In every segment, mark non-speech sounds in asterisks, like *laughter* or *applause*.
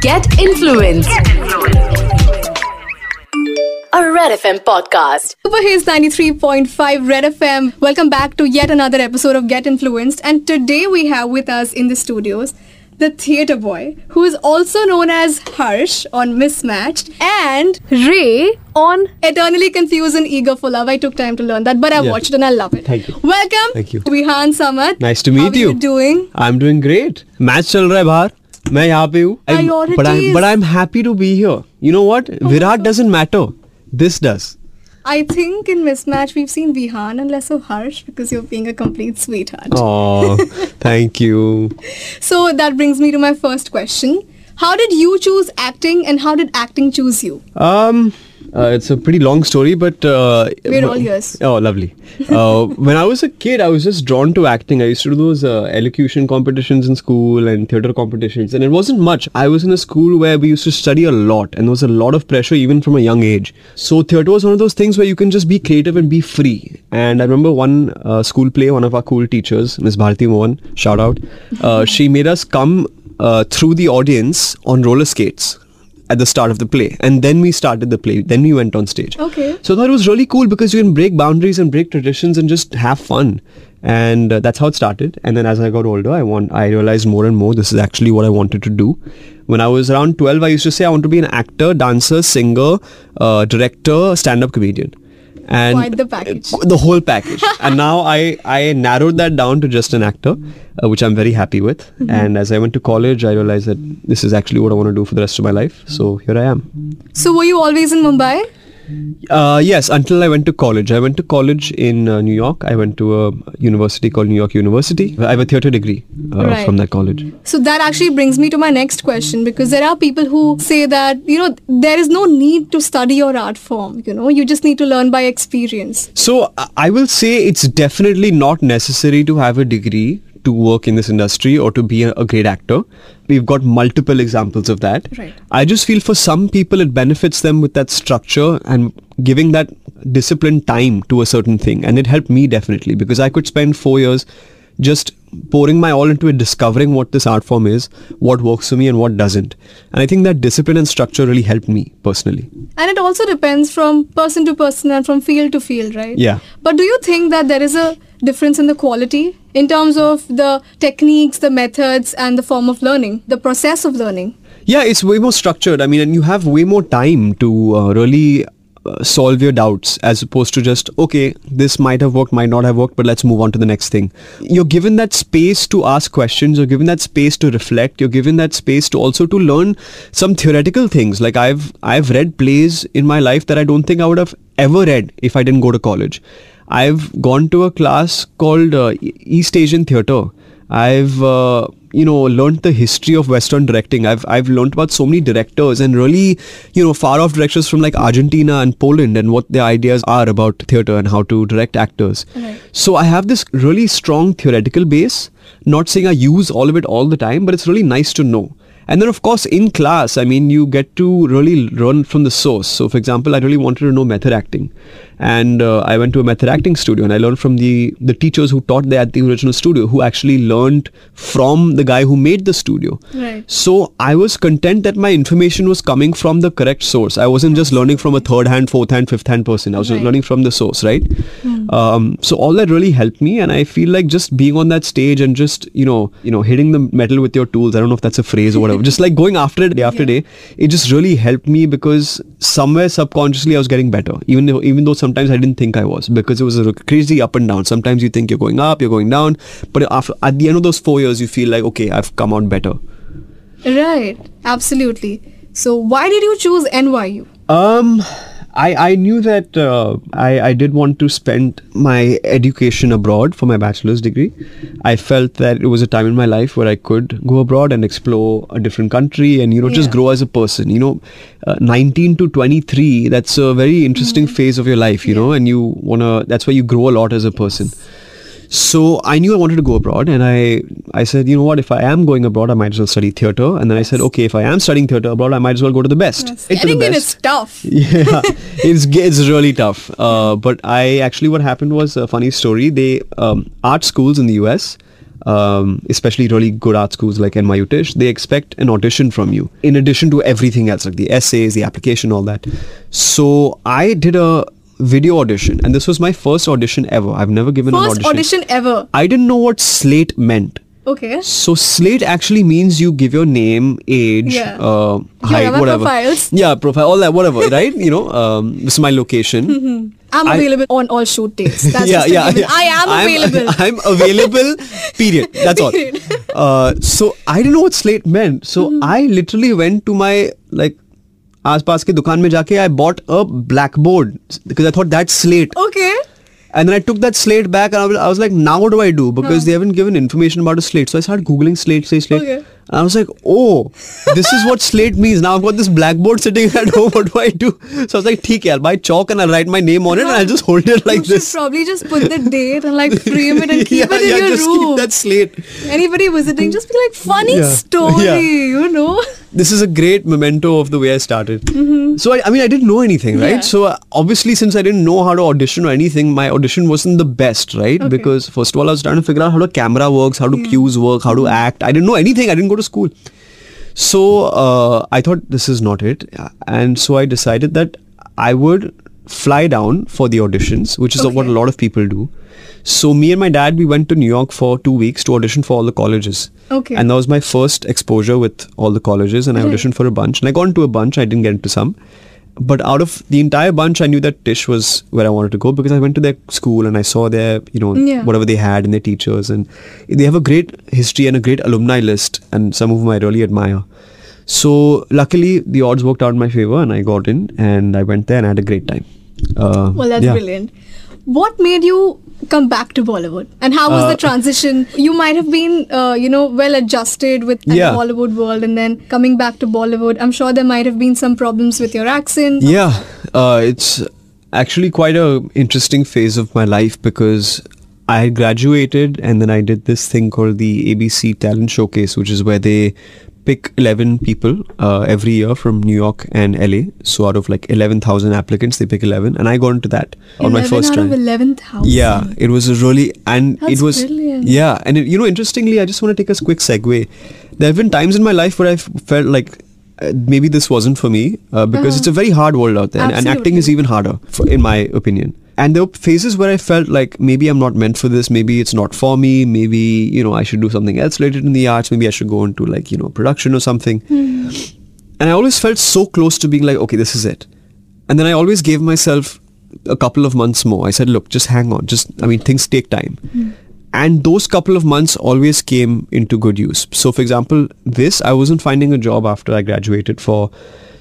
Get influenced. A Red FM podcast. Super Hits 93.5 Red FM. Welcome back to yet another episode of Get Influenced. And today we have with us in the studios the theater boy, who is also known as Harsh on Mismatched, and Ray on Eternally Confused and Eager for Love. I took time to learn that, but I Yeah. watched it and I love it. Thank you. Welcome. Thank you. Vihan Samat. Nice to meet How you. Are you doing? great am doing great match चल I'm बाहर मैं यहाँ पे हूँ Priorities. But I am happy to be here you know Virat doesn't matter. This does. I think in Mismatch we've seen Vihan and less of Harsh because you're being a complete sweetheart. Oh, *laughs* thank you. So that brings me to my first question. How did you choose acting and how did acting choose you? Um, uh, it's a pretty long story, but uh, We're all yours. Oh, lovely. Uh, *laughs* when I was a kid, I was just drawn to acting. I used to do those uh, elocution competitions in school and theatre competitions, and it wasn't much. I was in a school where we used to study a lot, and there was a lot of pressure even from a young age. So theatre was one of those things where you can just be creative and be free. And I remember one uh, school play, one of our cool teachers, Miss Bharti Mohan, shout out. Uh, she made us come uh, through the audience on roller skates at the start of the play. And then we started the play. Then we went on stage. Okay. so that was really cool because you can break boundaries and break traditions and just have fun. And uh, that's how it started. And then as i got older i want i realized more and more this is actually what i wanted to do. When i was around 12 i used to say i want to be an actor dancer singer uh, director stand-up comedian and Quite the package. the whole package *laughs* and now i i narrowed that down to just an actor uh, which i'm very happy with Mm-hmm. and as i went to college i realized that this is actually what i want to do for the rest of my life so here i am So were you always in Mumbai? Uh, yes until i went to college. I went to college in uh, new york. I went to a university called new york university. I have a theatre degree uh, Right. from that college. So that actually brings me to my next question because there are people who say that, you know, there is no need to study your art form, you know, you just need to learn by experience. So I- I will say it's definitely not necessary to have a degree to work in this industry or to be a, great actor. We've got multiple examples of that. Right. I just feel for some people it benefits them with that structure and giving that disciplined time to a certain thing. And it helped me definitely because I could spend four years just pouring my all into it, discovering what this art form is, what works for me and what doesn't. And I think that discipline and structure really helped me personally. And it also depends from person to person and from field to field, right? Yeah. But do you think that there is a difference in the quality in terms of the techniques, the methods, and the form of learning, the process of learning? Yeah, it's way more structured. I mean, and you have way more time to uh, really uh, solve your doubts as opposed to just, okay, this might have worked, might not have worked, but let's move on to the next thing. You're given that space to ask questions, you're given that space to reflect, you're given that space to also to learn some theoretical things. Like I've I've read plays in my life that I don't think I would have ever read if I didn't go to college. I've gone to a class called uh, East Asian Theatre. I've uh, you know learned the history of Western directing. I've I've learned about so many directors and really you know far off directors from like Argentina and Poland and what their ideas are about theatre and how to direct actors. Right. So I have this really strong theoretical base. Not saying I use all of it all the time, but it's really nice to know. And then, of course, in class, I mean, you get to really learn from the source. So, for example, I really wanted to know method acting. And uh, I went to a method acting studio and I learned from the, the teachers who taught there at the original studio, who actually learned from the guy who made the studio. Right. So I was content that my information was coming from the correct source. I wasn't just learning from a third hand, fourth hand, fifth hand person. I was just Right. learning from the source, right? Um, so all that really helped me, and I feel like just being on that stage and just you know, you know, hitting the metal with your tools. I don't know if that's a phrase or whatever. just like going after it day after Yeah. day, it just really helped me because somewhere subconsciously I was getting better, even though even though sometimes I didn't think I was because it was a crazy up and down. Sometimes you think you're going up, you're going down, but after at the end of those four years, you feel like okay, I've come out better. Right. Absolutely. So why did you choose NYU? Um, I I knew that uh, I I did want to spend my education abroad for my bachelor's degree. I felt that it was a time in my life where I could go abroad and explore a different country and you know just grow as a person. You know, uh, 19 to 23, that's a very interesting phase of your life. You know, and you wanna that's where you grow a lot as a person. So I knew I wanted to go abroad, and I I said, you know what, if I am going abroad, I might as well study theatre. And then I said, okay, if I am studying theatre abroad, I might as well go to the best. The Getting in is tough. *laughs* yeah, it's it's really tough. Uh, but I actually, what happened was a funny story. They um, art schools in the US. um, especially really good art schools like NYU Tisch, they expect an audition from you in addition to everything else, like the essays, the application, all that. So I did a video audition, and this was my first audition ever. I've never given an First audition ever. I didn't know what slate meant. Okay. So slate actually means you give your name, age, Yeah. uh, height, are whatever. profiles. Yeah, profile, all that, whatever, *laughs* right? You know, um, this is my location. *laughs* I'm I- available on all shoot dates. That's *laughs* yeah, just a yeah, given. yeah. I am I'm- available. I'm, available. Period. That's all. Period. Uh, so I didn't know what slate meant. So Mm-hmm. I literally went to my like आसपास की दुकान में जाके I bought a blackboard because I thought that slate okay And then I took that slate back and I was, I was like, now what do I do? Because Huh. they haven't given information about a slate. So I started Googling slate, slate, slate. Okay. And I was like, oh, this is what slate means. Now I've got this blackboard sitting at *laughs* home. What do I do? So I was like, okay, I'll buy chalk and I'll write my name on it and I'll just hold it like you this. You probably just put the *laughs* date and like frame it and keep yeah, it in yeah, your just room. Keep that slate. Anybody visiting, just be like, funny yeah. story, yeah. you know? This is a great memento of the way I started. Mm-hmm. So I, I, mean, I didn't know anything, right? So obviously, since I didn't know how to audition or anything, my audition wasn't the best, right? Okay. Because first of all, I was trying to figure out how the camera works, how do cues work, how to mm-hmm. act. I didn't know anything. I didn't go to school. So uh, I thought this is not it, and so I decided that I would fly down for the auditions, which is what a lot of people do. So me and my dad, we went to New York for two weeks to audition for all the colleges. Okay. And that was my first exposure with all the colleges, and I Right. auditioned for a bunch. And I got into a bunch. I didn't get into some. But out of the entire bunch, I knew that Tisch was where I wanted to go because I went to their school and I saw their, you know, Yeah. whatever they had and their teachers. And they have a great history and a great alumni list, and some of whom I really admire. So luckily, the odds worked out in my favor, and I got in, and I went there and I had a great time. Uh, Well, that's yeah. brilliant. What made you come back to Bollywood? And how was Uh, the transition? You might have been, uh, you know, well adjusted with the Yeah. Hollywood world and then coming back to Bollywood. I'm sure there might have been some problems with your accent. Yeah, uh, it's actually quite a interesting phase of my life because I had graduated and then I did this thing called the ABC Talent Showcase, which is where they pick 11 people uh, every year from New York and LA. So out of like 11,000 applicants, they pick 11, and I got into that on my 11 first out try. of 11,000. Yeah, it was a really and That's it was brilliant. yeah, and it, you know, interestingly, I just want to take a quick segue. There have been times in my life where I've felt like uh, maybe this wasn't for me uh, because Uh-huh. it's a very hard world out there, and, and acting is even harder, for, in my opinion. And there were phases where I felt like maybe I'm not meant for this, maybe it's not for me, maybe you know I should do something else related in the arts, maybe I should go into like you know production or something. Hmm. And I always felt so close to being like, okay, this is it. And then I always gave myself a couple of months more. I said, look, just hang on. Just, I mean, things take time. And those couple of months always came into good use. So, for example, this, I wasn't finding a job after I graduated for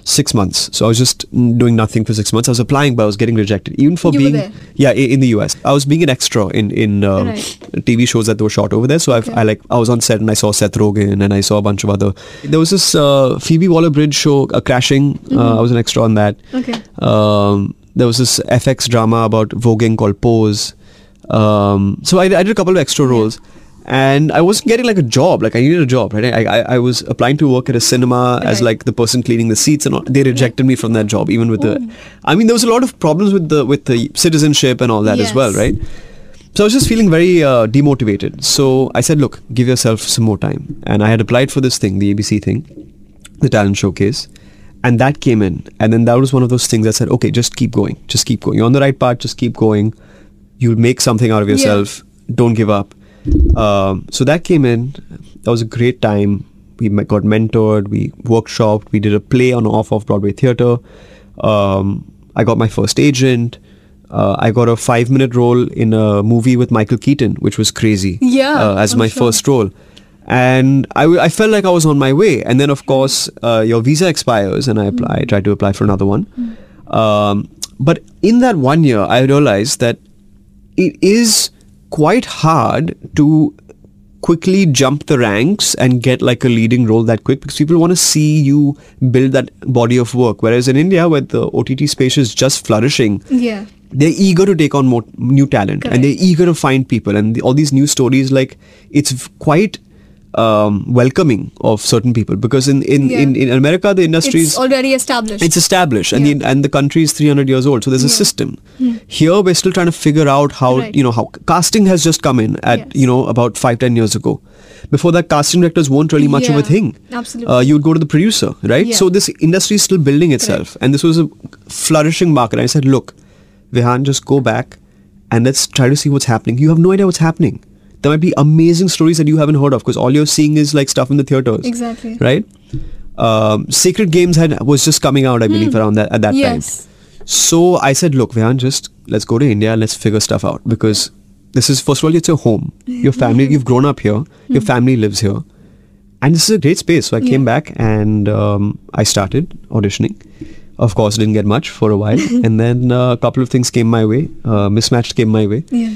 six months. So I was just doing nothing for six months. I was applying, but I was getting rejected. Even for You being, yeah, in the US. I was being an extra in in uh, Right. TV shows that were shot over there. So I've, Okay. I like I was on set and I saw Seth Rogen and I saw a bunch of other. There was this uh, Phoebe Waller-Bridge show, uh, Crashing. Uh, I was an extra on that. Okay. Um, there was this FX drama about voguing called Pose. Um, so I, I did a couple of extra roles. And I wasn't getting like a job. Like I needed a job, right? I, I, I was applying to work at a cinema as like the person cleaning the seats, and all. they rejected me from that job. Even with the, I mean, there was a lot of problems with the with the citizenship and all that as well, right? So I was just feeling very uh, demotivated. So I said, look, give yourself some more time. And I had applied for this thing, the ABC thing, the talent showcase. And that came in. And then that was one of those things that said, okay, just keep going. Just keep going. You're on the right path. Just keep going. You'll make something out of Yeah. yourself. Don't give up. Um, so that came in. That was a great time. We got mentored. We workshopped. We did a play on off off Broadway theater. Um, I got my first agent. Uh, I got a five minute role in a movie with Michael Keaton, which was crazy. Yeah, uh, as I'm my sure. first role. And I, w- I felt like I was on my way. And then, of course, uh, your visa expires, and I apply. I tried to apply for another one. Um, but in that one year, I realized that it is quite hard to quickly jump the ranks and get like a leading role that quick because people want to see you build that body of work whereas in india where the ott space is just flourishing Yeah. they're eager to take on more new talent Correct. and they're eager to find people and the, all these new stories like it's quite um, welcoming of certain people because in in, Yeah. in, in America the industry It's is already established. it's established and Yeah. Hmm. the, and the country is 300 years old so there's a system here we're still trying to figure out how Right. you know how casting has just come in at Yes. you know about 5 10 years ago before that casting directors weren't really much of a thing absolutely. uh, you would go to the producer right Yeah. so this industry is still building itself and this was a flourishing market i said look Vihan just go back and let's try to see what's happening you have no idea what's happening there might be amazing stories that you haven't heard of because all you're seeing is like stuff in the theaters Exactly. right um, Sacred Games had was just coming out, I believe, around that at that Hmm. Yes. time. So I said, look, Vihan, just let's go to India and let's figure stuff out because this is first of all, it's your home, your *laughs* family. You've grown up here, your family lives here, and this is a great space. So I came Hmm. Back and um, I started auditioning. Of course, didn't get much for a while, *laughs* and then uh, a couple of things came my way. Uh, mismatched came my way, yeah.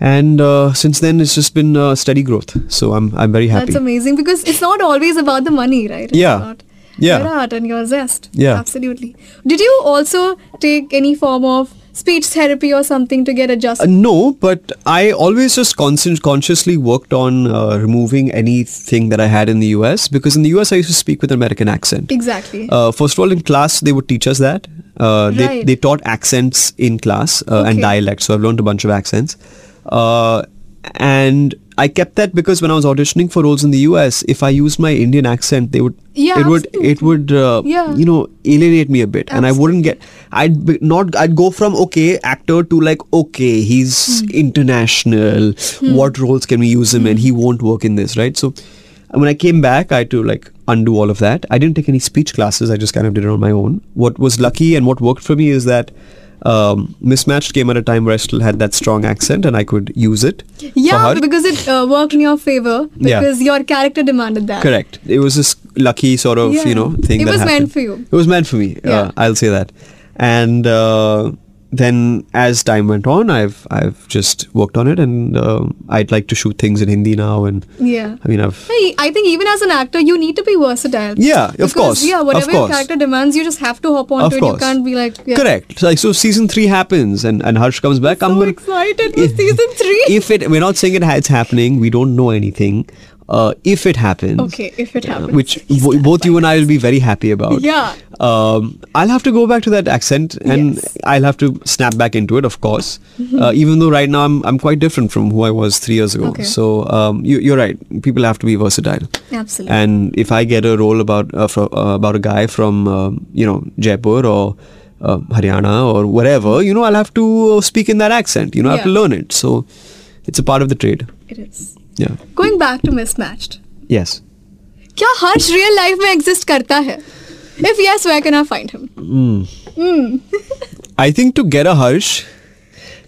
And uh, since then it's just been uh, steady growth. So I'm I'm very happy. That's amazing because it's not always about the money, right? It's Yeah. About Yeah. Your art and your zest. Yeah. Absolutely. Did you also take any form of speech therapy or something to get Uh, adjusted? no, but I always just consci- consciously worked on uh, removing anything that I had in the US because in the US I used to speak with an American accent. exactly. Uh, first of all, in class they would teach us that. Uh, they, Right. they taught accents in class uh, and Okay. dialects, so I've learned a bunch of accents. Uh, and I kept that because when I was auditioning for roles in the US, if I used my Indian accent, they would Yeah, it would it would uh, Yeah. you know alienate me a bit, and I wouldn't get I'd be not I'd go from okay actor to like okay he's Hmm. international. What roles can we use him in? He won't work in this, right? So when I came back, I had to like undo all of that. I didn't take any speech classes. I just kind of did it on my own. What was lucky and what worked for me is that um, Mismatched came at a time where I still had that strong accent and I could use it. yeah, because it uh, worked in your favor Yeah. because your character demanded that. Correct. It was this lucky sort of, Yeah. you know, thing It that was meant for you. It was meant for me. Yeah. Uh, I'll say that. And uh, then as time went on, I've I've just worked on it, and uh, I'd like to shoot things in Hindi now. And Yeah. I mean, I've Hey, I think even as an actor, you need to be versatile. Yeah, of Because, course, Yeah, whatever your character demands, you just have to hop on of to it. course You can't be like, yeah. correct. Like so, season three happens, and and Harsh comes back. I'm So gonna, excited for season three. If it, we're not saying it, it's happening. We don't know anything. Uh, if it happens, Okay, if it uh, happens. which bo- both you and I will be very happy about. Yeah. Um, I'll have to go back to that accent, and Yes. Mm-hmm. I'll have to snap back into it, of course. Uh, even though right now I'm I'm quite different from who I was three years ago. Okay. So um, you, you're right. People have to be versatile. Absolutely. And if I get a role about uh, fro- uh, about a guy from you know Jaipur or uh, Haryana or wherever, you know, I'll have to uh, speak in that accent. You know, I have to learn it. So it's a part of the trade. it is Yeah. Going back to mismatched. Yes. क्या Harsh real life में exist करता है if yes where can I find him *laughs* I think to get a harsh,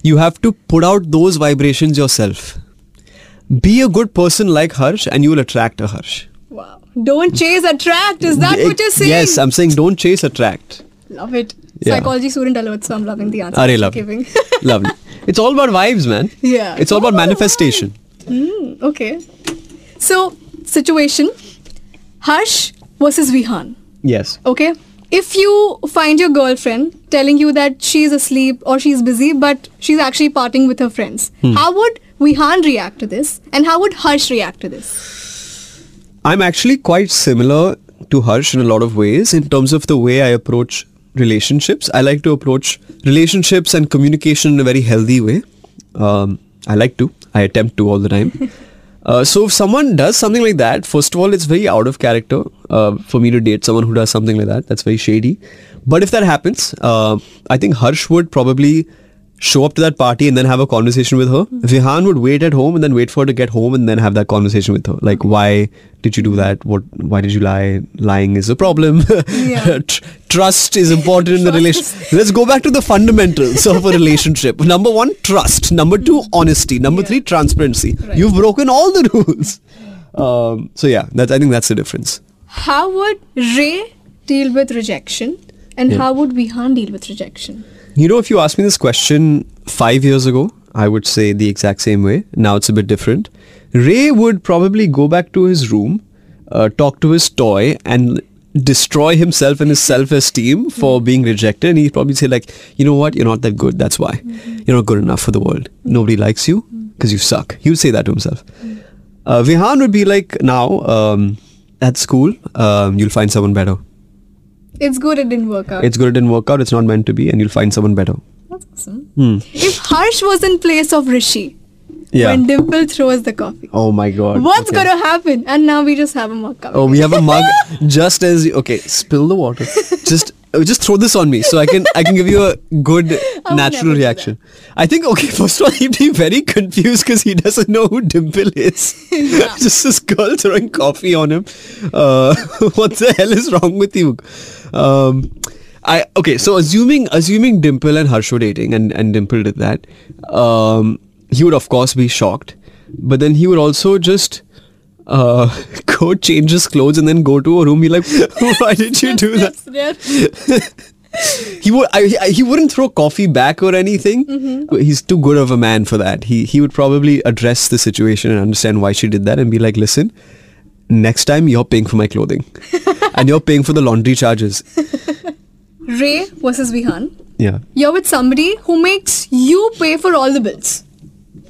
you have to put out those vibrations yourself. Be a good person like Harsh, and you will attract a Harsh. Wow don't chase attract is that what you saying Yes, I'm saying don't chase, attract. love it Yeah. psychology student alert so i'm loving the answer Are you're love. giving Lovely. It's all about vibes, man. *laughs* Yeah. It's all about Oh, manifestation. okay so situation harsh versus vihan Yes. okay if you find your girlfriend telling you that she's asleep or she's busy but she's actually partying with her friends Hmm. how would vihan react to this and how would harsh react to this I'm actually quite similar to Harsh in a lot of ways in terms of the way I approach relationships. I like to approach relationships and communication in a very healthy way. Um, I like to. I attempt to all the time. *laughs* Uh, so if someone does something like that, first of all, it's very out of character uh, for me to date someone who does something like that. That's very shady. But if that happens, uh, I think Harsh would probably show up to that party and then have a conversation with her. Vihan would wait at home and then wait for her to get home and then have that conversation with her. Like, why did you do that? What? Why did you lie? Lying is a problem. *laughs* Yeah. Trust is important in the relationship. Let's go back to the fundamentals of a relationship. *laughs* Number one, trust. Number two, honesty. Number Yeah. three, transparency. Right. You've broken all the rules. Um, so yeah, that I think that's the difference. how would ray deal with rejection and Yeah. how would vihan deal with rejection You know, if you asked me this question five years ago, I would say the exact same way. Now it's a bit different. Ray would probably go back to his room, uh, talk to his toy, and destroy himself and his self-esteem for being rejected. And he'd probably say like, you know what, you're not that good. That's why you're not good enough for the world. Nobody likes you because you suck. He would say that to himself. Uh, Vihan would be like now um, at school, um, you'll find someone better. It's good it didn't work out. It's good it didn't work out. It's not meant to be, and you'll find someone better. That's awesome. Hmm. If Harsh was in place of Rishi, Yeah. when Dimple throws the coffee, oh my god. what's Okay. gonna happen? And now we just have a mug coming. Oh, we have a mug *laughs* just as you, okay. Spill the water. Just uh, just throw this on me so I can I can give you a good *laughs* natural reaction. I think okay. First of all, he'd be very confused because he doesn't know who Dimple is. *laughs* just this girl throwing coffee on him. Uh, what the hell is wrong with you? Um, I okay. So assuming assuming Dimple and Harsh were dating and and Dimple did that, um, he would of course be shocked. But then he would also just uh, *laughs* go change his clothes and then go to a room. Be like, *laughs* why did you do that? *laughs* He would. I, I- he wouldn't throw coffee back or anything. He's too good of a man for that. He he would probably address the situation and understand why she did that and be like, listen, next time you're paying for my clothing, and you're paying for the laundry charges. *laughs* Ray versus Vihan. Yeah. You're with somebody who makes you pay for all the bills.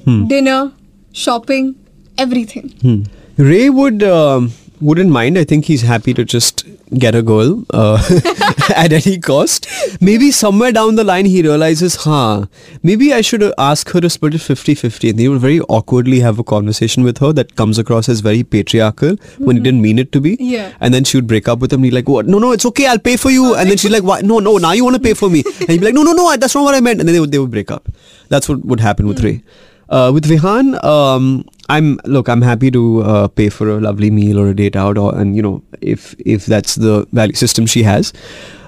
Hmm. Dinner, shopping, everything. Ray would um, wouldn't mind. I think he's happy to just get a girl uh, *laughs* at any cost. Maybe somewhere down the line he realizes, huh, maybe I should ask her to split it 50-50 and he would very awkwardly have a conversation with her that comes across as very patriarchal when he didn't mean it to be. Yeah. And then she would break up with him and he's like, what? No, no, it's okay, I'll pay for you. And then she's like, why? No, no, now you want to pay for me. And he'd be like, no, no, no, that's not what I meant. And then they would, they would break up. That's what would happen with Ray. Uh, with Vihan, um, I'm look. I'm happy to uh, pay for a lovely meal or a date out, or and you know if if that's the value system she has.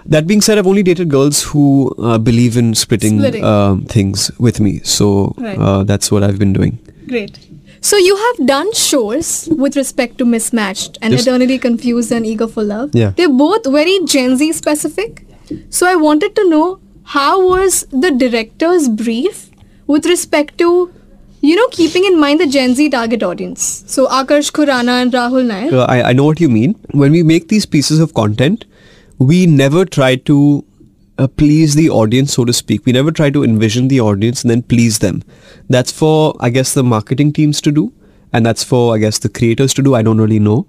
That being said, I've only dated girls who uh, believe in splitting, Splitting. Um, things with me. So Right. uh, that's what I've been doing. Great. So you have done shows with respect to Mismatched and Yes. Eternally Confused and Eager for Love. Yeah. They're both very Gen Z specific. So I wanted to know how was the director's brief with respect to you know keeping in mind the Gen Z target audience. So Akarsh Khurana and Rahul Nair. Uh, I, I know what you mean. When we make these pieces of content, we never try to uh, please the audience, so to speak. We never try to envision the audience and then please them. That's for, I guess, the marketing teams to do, and that's for, I guess, the creators to do. I don't really know.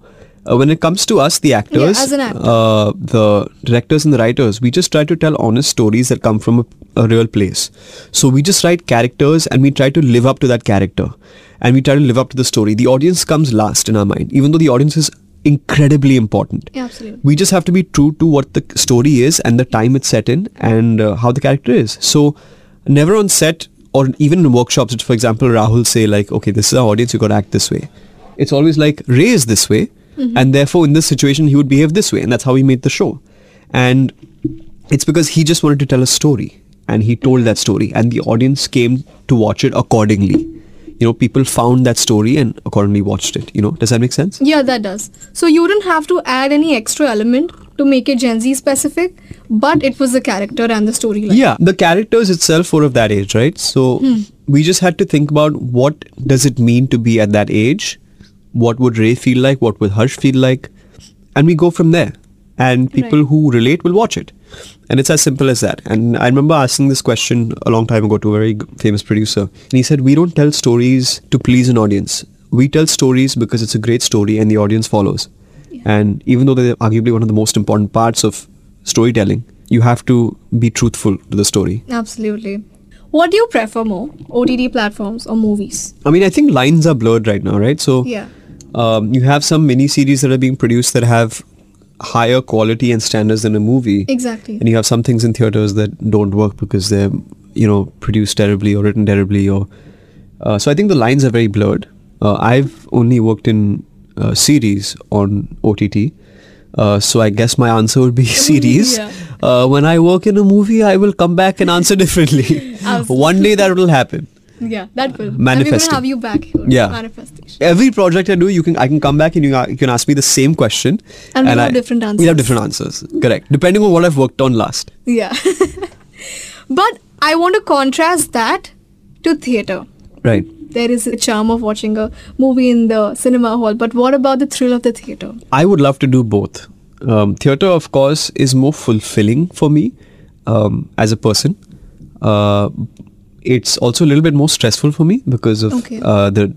Uh, when it comes to us, the actors, an actor. uh, the directors and the writers, we just try to tell honest stories that come from a, a real place. So we just write characters and we try to live up to that character. And we try to live up to the story. The audience comes last in our mind, even though the audience is incredibly important. Yeah, absolutely. We just have to be true to what the story is and the time it's set in and uh, how the character is. So never on set or even in workshops, for example, Rahul say like, okay, this is our audience, you got to act this way. It's always like Ray is this way, Mm-hmm. and therefore in this situation he would behave this way, and that's how he made the show. And it's because he just wanted to tell a story, and he told that story, and the audience came to watch it accordingly. You know, people found that story and accordingly watched it. You know, does that make sense? Yeah, that does. So you didn't have to add any extra element to make it Gen Z specific, but it was the character and the storyline. Yeah, the characters itself were of that age, right? So hmm. we just had to think about what does it mean to be at that age? What would Ray feel like? What would Harsh feel like? And we go from there. And people Right. who relate will watch it. And it's as simple as that. And I remember asking this question a long time ago to a very famous producer. And he said, We don't tell stories to please an audience. We tell stories because it's a great story and the audience follows. And even though they're arguably one of the most important parts of storytelling, you have to be truthful to the story. Absolutely. What do you prefer more, OTT platforms or movies? I mean, I think lines are blurred right now, right? So Yeah. Um, you have some mini series that are being produced that have higher quality and standards than a movie. Exactly. And you have some things in theaters that don't work because they're, you know, produced terribly or written terribly. Or uh, so I think the lines are very blurred. Uh, I've only worked in uh, series on OTT. Uh, so I guess my answer would be *laughs* series. Yeah. Uh, when I work in a movie, I will come back and answer *laughs* differently. One day that will happen. Yeah, that will. And Manifesting. have you back here. Yeah. Manifestation. Every project I do, you can I can come back and you, you can ask me the same question, And we'll have I- different We'll have different answers. Correct, depending on what I've worked on last. Yeah. *laughs* but I want to contrast that to theatre. Right. There is a charm of watching a movie in the cinema hall, but what about the thrill of the theatre? I would love to do both. Um, theater, of course, is more fulfilling for me um, as a person. Uh, it's also a little bit more stressful for me because of Okay. uh, the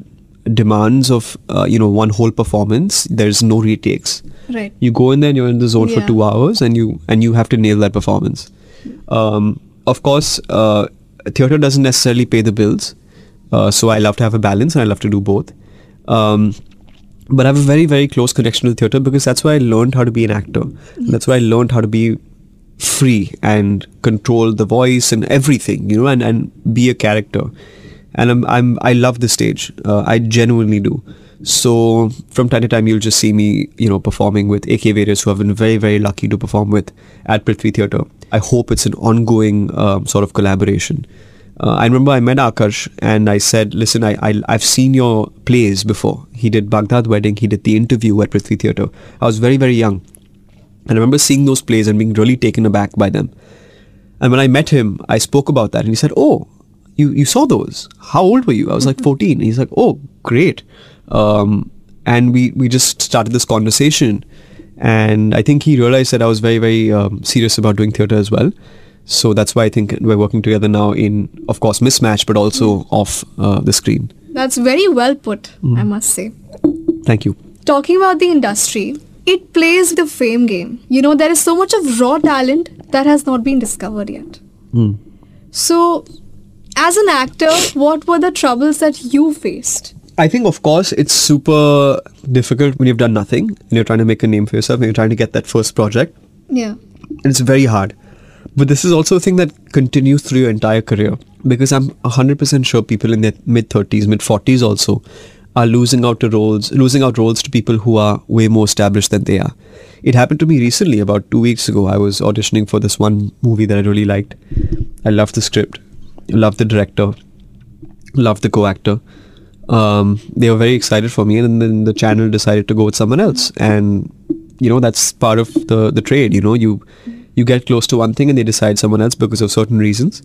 demands of uh, you know one whole performance, there's no retakes. Right. You go in there and you're in the zone for two hours, and you and you have to nail that performance. Um, of course, uh, theater doesn't necessarily pay the bills, uh, so I love to have a balance and I love to do both. Um, but I have a very very close connection to theater because that's where I learned how to be an actor. That's where I learned how to be free and control the voice and everything, you know, and, and be a character. And I'm, I'm I love the stage. Uh, I genuinely do. So from time to time, you'll just see me, you know, performing with AK Various, who I've been very, very lucky to perform with at Prithvi Theatre. I hope it's an ongoing um, sort of collaboration. Uh, I remember I met Akarsh and I said, listen, I, I, I've seen your plays before. He did Baghdad Wedding, he did the interview at Prithvi Theatre. I was very, very young. And I remember seeing those plays and being really taken aback by them. And when I met him, I spoke about that and he said, Oh, you, you saw those. How old were you? I was like 14. He's like, Oh, great. Um, and we, we just started this conversation. And I think he realized that I was very, very um, serious about doing theatre as well. So that's why I think we're working together now in, of course, mismatch, but also off uh, the screen. That's very well put, I must say. Thank you. Talking about the industry, it plays the fame game. You know, there is so much of raw talent that has not been discovered yet. Hmm. So, as an actor, what were the troubles that you faced? I think, of course, it's super difficult when you've done nothing and you're trying to make a name for yourself and you're trying to get that first project. Yeah. And it's very hard. But this is also a thing that continues through your entire career because I'm 100% sure people in their mid 30s, mid 40s also are losing out to roles, losing out roles to people who are way more established than they are. It happened to me recently, about two weeks ago. I was auditioning for this one movie that I really liked. I loved the script, loved the director, loved the co-actor. Um, they were very excited for me, and then the channel decided to go with someone else. And you know that's part of the the trade. You know, you you get close to one thing, and they decide someone else because of certain reasons,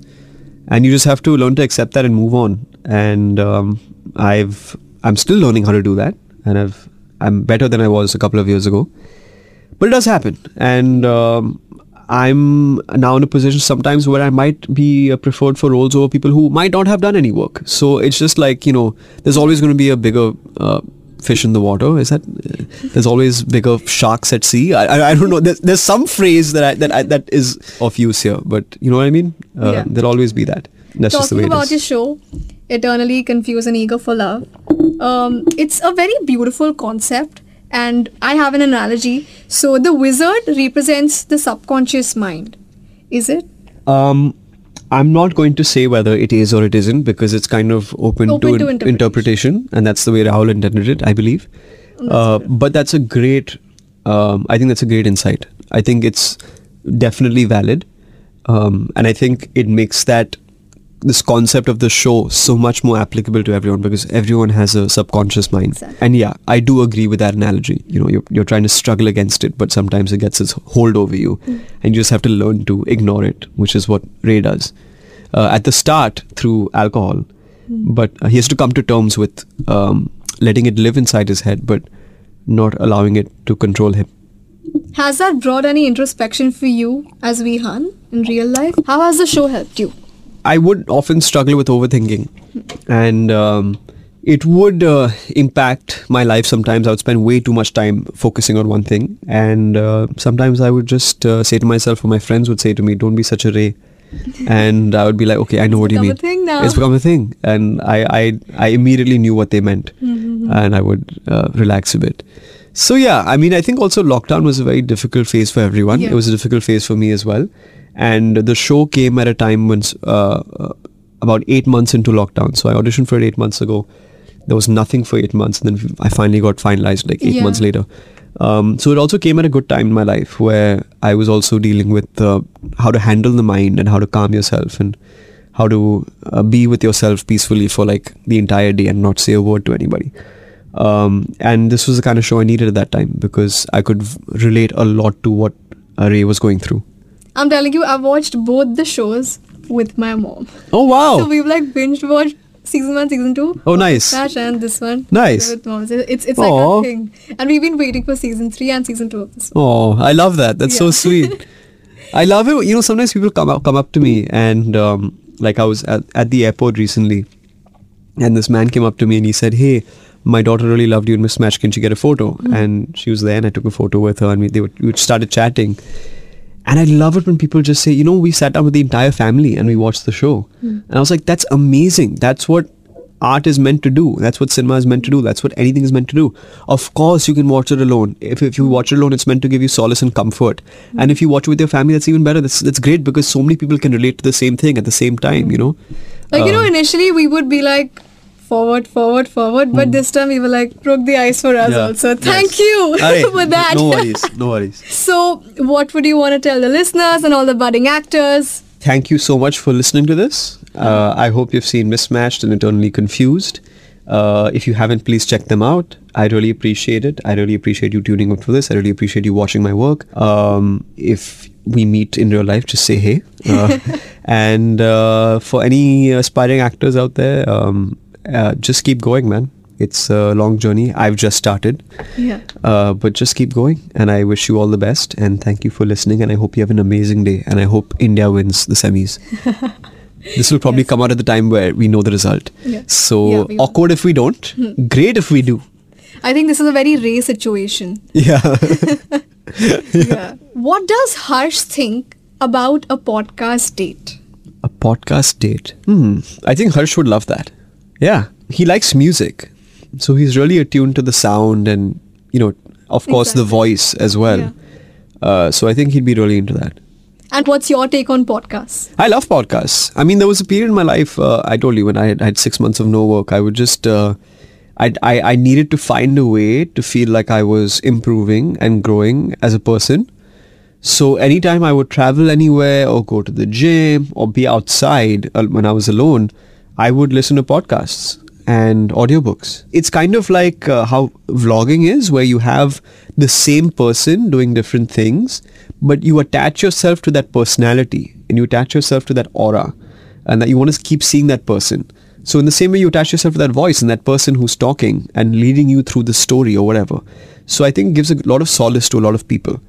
and you just have to learn to accept that and move on. And um, I've I'm still learning how to do that, and I've I'm better than I was a couple of years ago. But it does happen, and um, I'm now in a position sometimes where I might be uh, preferred for roles over people who might not have done any work. So it's just like you know, there's always going to be a bigger uh, fish in the water. Is that? Uh, there's always bigger sharks at sea. I, I, I don't know. There's, there's some phrase that I, that I, that is of use here, but you know what I mean. Uh, Yeah. There'll always be that. That's just the way Talking about is. your show, Eternally Confused and Eager for Love, um, it's a very beautiful concept, and I have an analogy. So, the wizard represents the subconscious mind. Is it? Um, I'm not going to say whether it is or it isn't because it's kind of open, Open to, to interpretation. interpretation, and that's the way Rahul intended it, I believe. Uh, but that's a great. Um, I think that's a great insight. I think it's definitely valid, um, and I think it makes that this concept of the show so much more applicable to everyone because everyone has a subconscious mind. Exactly. And yeah, I do agree with that analogy. You know, you're, you're trying to struggle against it, but sometimes it gets its hold over you, and you just have to learn to ignore it, which is what Ray does. Uh, at the start through alcohol, but uh, he has to come to terms with um, letting it live inside his head, but not allowing it to control him. Has that brought any introspection for you as Vihan in real life? How has the show helped you? I would often struggle with overthinking, and um, it would uh, impact my life. Sometimes I would spend way too much time focusing on one thing, and uh, sometimes I would just uh, say to myself, or my friends would say to me, "Don't be such a ray," *laughs* and I would be like, "Okay, I know what you mean." a thing now. It's become a thing, and I I, I immediately knew what they meant, and I would uh, relax a bit. So yeah, I mean, I think also lockdown was a very difficult phase for everyone. Yeah. It was a difficult phase for me as well, and the show came at a time when uh, uh, about eight months into lockdown. So I auditioned for it eight months ago. There was nothing for eight months, and then I finally got finalized like eight Yeah. months later. Um, so it also came at a good time in my life where I was also dealing with uh, how to handle the mind and how to calm yourself and how to uh, be with yourself peacefully for like the entire day and not say a word to anybody. Um, and this was the kind of show I needed at that time because I could v- relate a lot to what Ray was going through. I'm telling you, I've watched both the shows with my mom. Oh wow! So we've like binge watched season one, season two. Oh, nice. Crash and this one. Nice. With mom. It's it's like a thing, and we've been waiting for season three and season two of this. Oh, I love that. That's so sweet. *laughs* I love it. You know, sometimes people come up come up to me and um, like I was at, at the airport recently, and this man came up to me and he said, "Hey, my daughter really loved you in Mismatch. Can she get a photo? And she was there, and I took a photo with her, and we they would, we started chatting. And I love it when people just say, you know, we sat down with the entire family and we watched the show. And I was like, that's amazing. That's what art is meant to do. That's what cinema is meant to do. That's what anything is meant to do. Of course, you can watch it alone. If, if you watch it alone, it's meant to give you solace and comfort. And if you watch it with your family, that's even better. That's, that's great because so many people can relate to the same thing at the same time, you know? Like, you know, Uh, initially we would be like, forward, forward, forward. But this time we were like, broke the ice for us Hmm. Yeah. also. Thank Yes. you *laughs* for that. No worries. No worries. *laughs* so, what would you want to tell the listeners and all the budding actors? Thank you so much for listening to this. Uh, I hope you've seen Mismatched and Eternally Confused. Uh, if you haven't, please check them out. I really appreciate it. I really appreciate you tuning up for this. I really appreciate you watching my work. Um, if we meet in real life, just say hey. Uh, *laughs* and uh, for any aspiring actors out there, um, uh, just keep going, man. It's a long journey. I've just started. Yeah. Uh, but just keep going. And I wish you all the best. And thank you for listening. And I hope you have an amazing day. And I hope India wins the semis. *laughs* this will probably Yes. come out at the time where we know the result. Yeah. So Yeah, awkward if we don't. Great if we do. I think this is a very rare situation. *laughs* *laughs* Yeah. yeah. What does Harsh think about a podcast date? A podcast date. Hmm. I think Harsh would love that. Yeah. He likes music. So he's really attuned to the sound and, you know, of course, the voice as well. Yeah. Uh, so I think he'd be really into that. And what's your take on podcasts? I love podcasts. I mean, there was a period in my life, uh, I told you, when I had, I had six months of no work, I would just, uh, I, I, I needed to find a way to feel like I was improving and growing as a person. So anytime I would travel anywhere or go to the gym or be outside uh, when I was alone, I would listen to podcasts and audiobooks. It's kind of like uh, how vlogging is, where you have the same person doing different things, but you attach yourself to that personality and you attach yourself to that aura and that you want to keep seeing that person. So in the same way, you attach yourself to that voice and that person who's talking and leading you through the story or whatever. So I think it gives a lot of solace to a lot of people.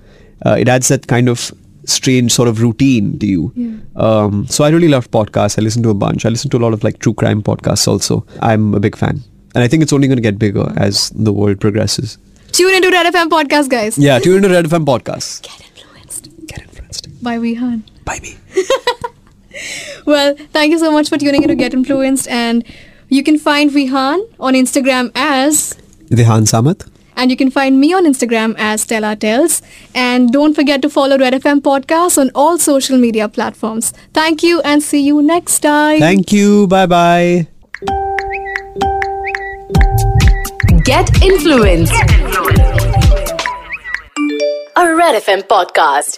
Uh, it adds that kind of strange sort of routine to you. Yeah. Um, so I really love podcasts. I listen to a bunch. I listen to a lot of like true crime podcasts also. I'm a big fan. And I think it's only going to get bigger as the world progresses. Tune into Red FM podcast, guys. Yeah, tune into Red FM podcast. Get influenced Get influenced by Vihan. by me. *laughs* Well, thank you so much for tuning in to Get Influenced. And you can find Vihan on Instagram as, Vihan Samat. And you can find me on Instagram as Stella Tells. And don't forget to follow Red FM Podcast on all social media platforms. Thank you and see you next time. Thank you. Bye bye. Get influenced. A Red FM podcast.